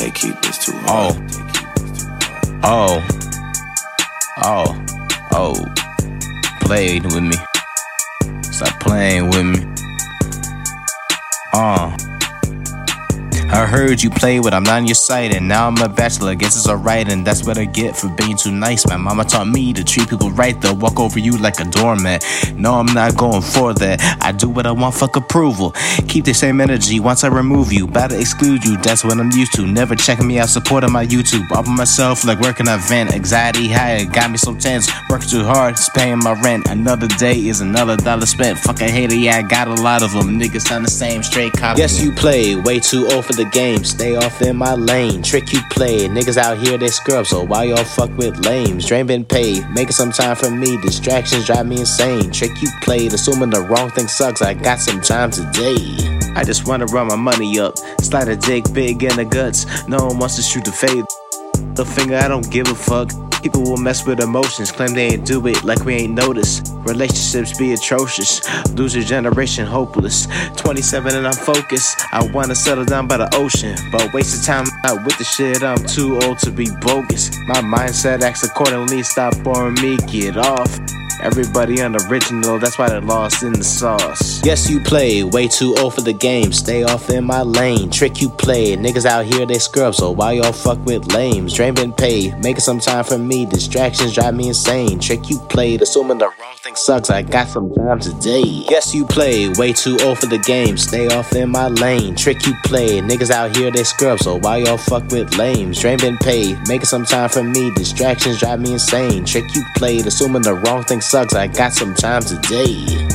Tay Keith this too Oh. hard. Oh. Oh. Oh. Played with me. Stop playing with me. Uh. I heard you play with I'm not in your sight, and now I'm a bachelor. Guess it's alright, and that's what I get for being too nice. My mama taught me to treat people right, they'll walk over you like a doormat. No, I'm not going for that. I do what I want, fuck approval. Keep the same energy once I remove you. To exclude you, that's what I'm used to. Never checking me out, supporting my YouTube. Up on myself, like working an vent. Anxiety high, it got me so tense. Working too hard, it's paying my rent. Another day is another dollar spent. Fuck a hater, yeah, I got a lot of them. Niggas sound the same, straight copy. Yes, you play way too old for the game. Stay off in my lane. Trick you play. Niggas out here, they scrub. So why y'all fuck with lames? Drain been paid. Making some time for me. Distractions drive me insane. Trick you played. Assuming the wrong thing sucks. I got some time today. I just wanna run my money up. Slide a dick big in the guts. No one wants to shoot the fade. The finger, I don't give a fuck. People will mess with emotions, claim they ain't do it like we ain't noticed. Relationships be atrocious, loser generation hopeless. 27 and I'm focused. I wanna settle down by the ocean, but wasted time out with the shit. I'm too old to be bogus. My mindset acts accordingly. Stop boring me, get off. Everybody unoriginal, that's why they're lost in the sauce. Yes, you play way too old for the game. Stay off in my lane. Trick you play. Niggas out here, they scrub. So why y'all fuck with lames? Drain been paid. Making some time for me. Distractions drive me insane. Trick you played. Assuming the wrong sucks. I got some time today. Yes, you play way too old for the game. Stay off in my lane. Trick you play. Niggas out here, they scrub. So why y'all fuck with lames? Drain been paid. Making some time for me. Distractions drive me insane. Trick you played. Assuming the wrong thing sucks. I got some time today.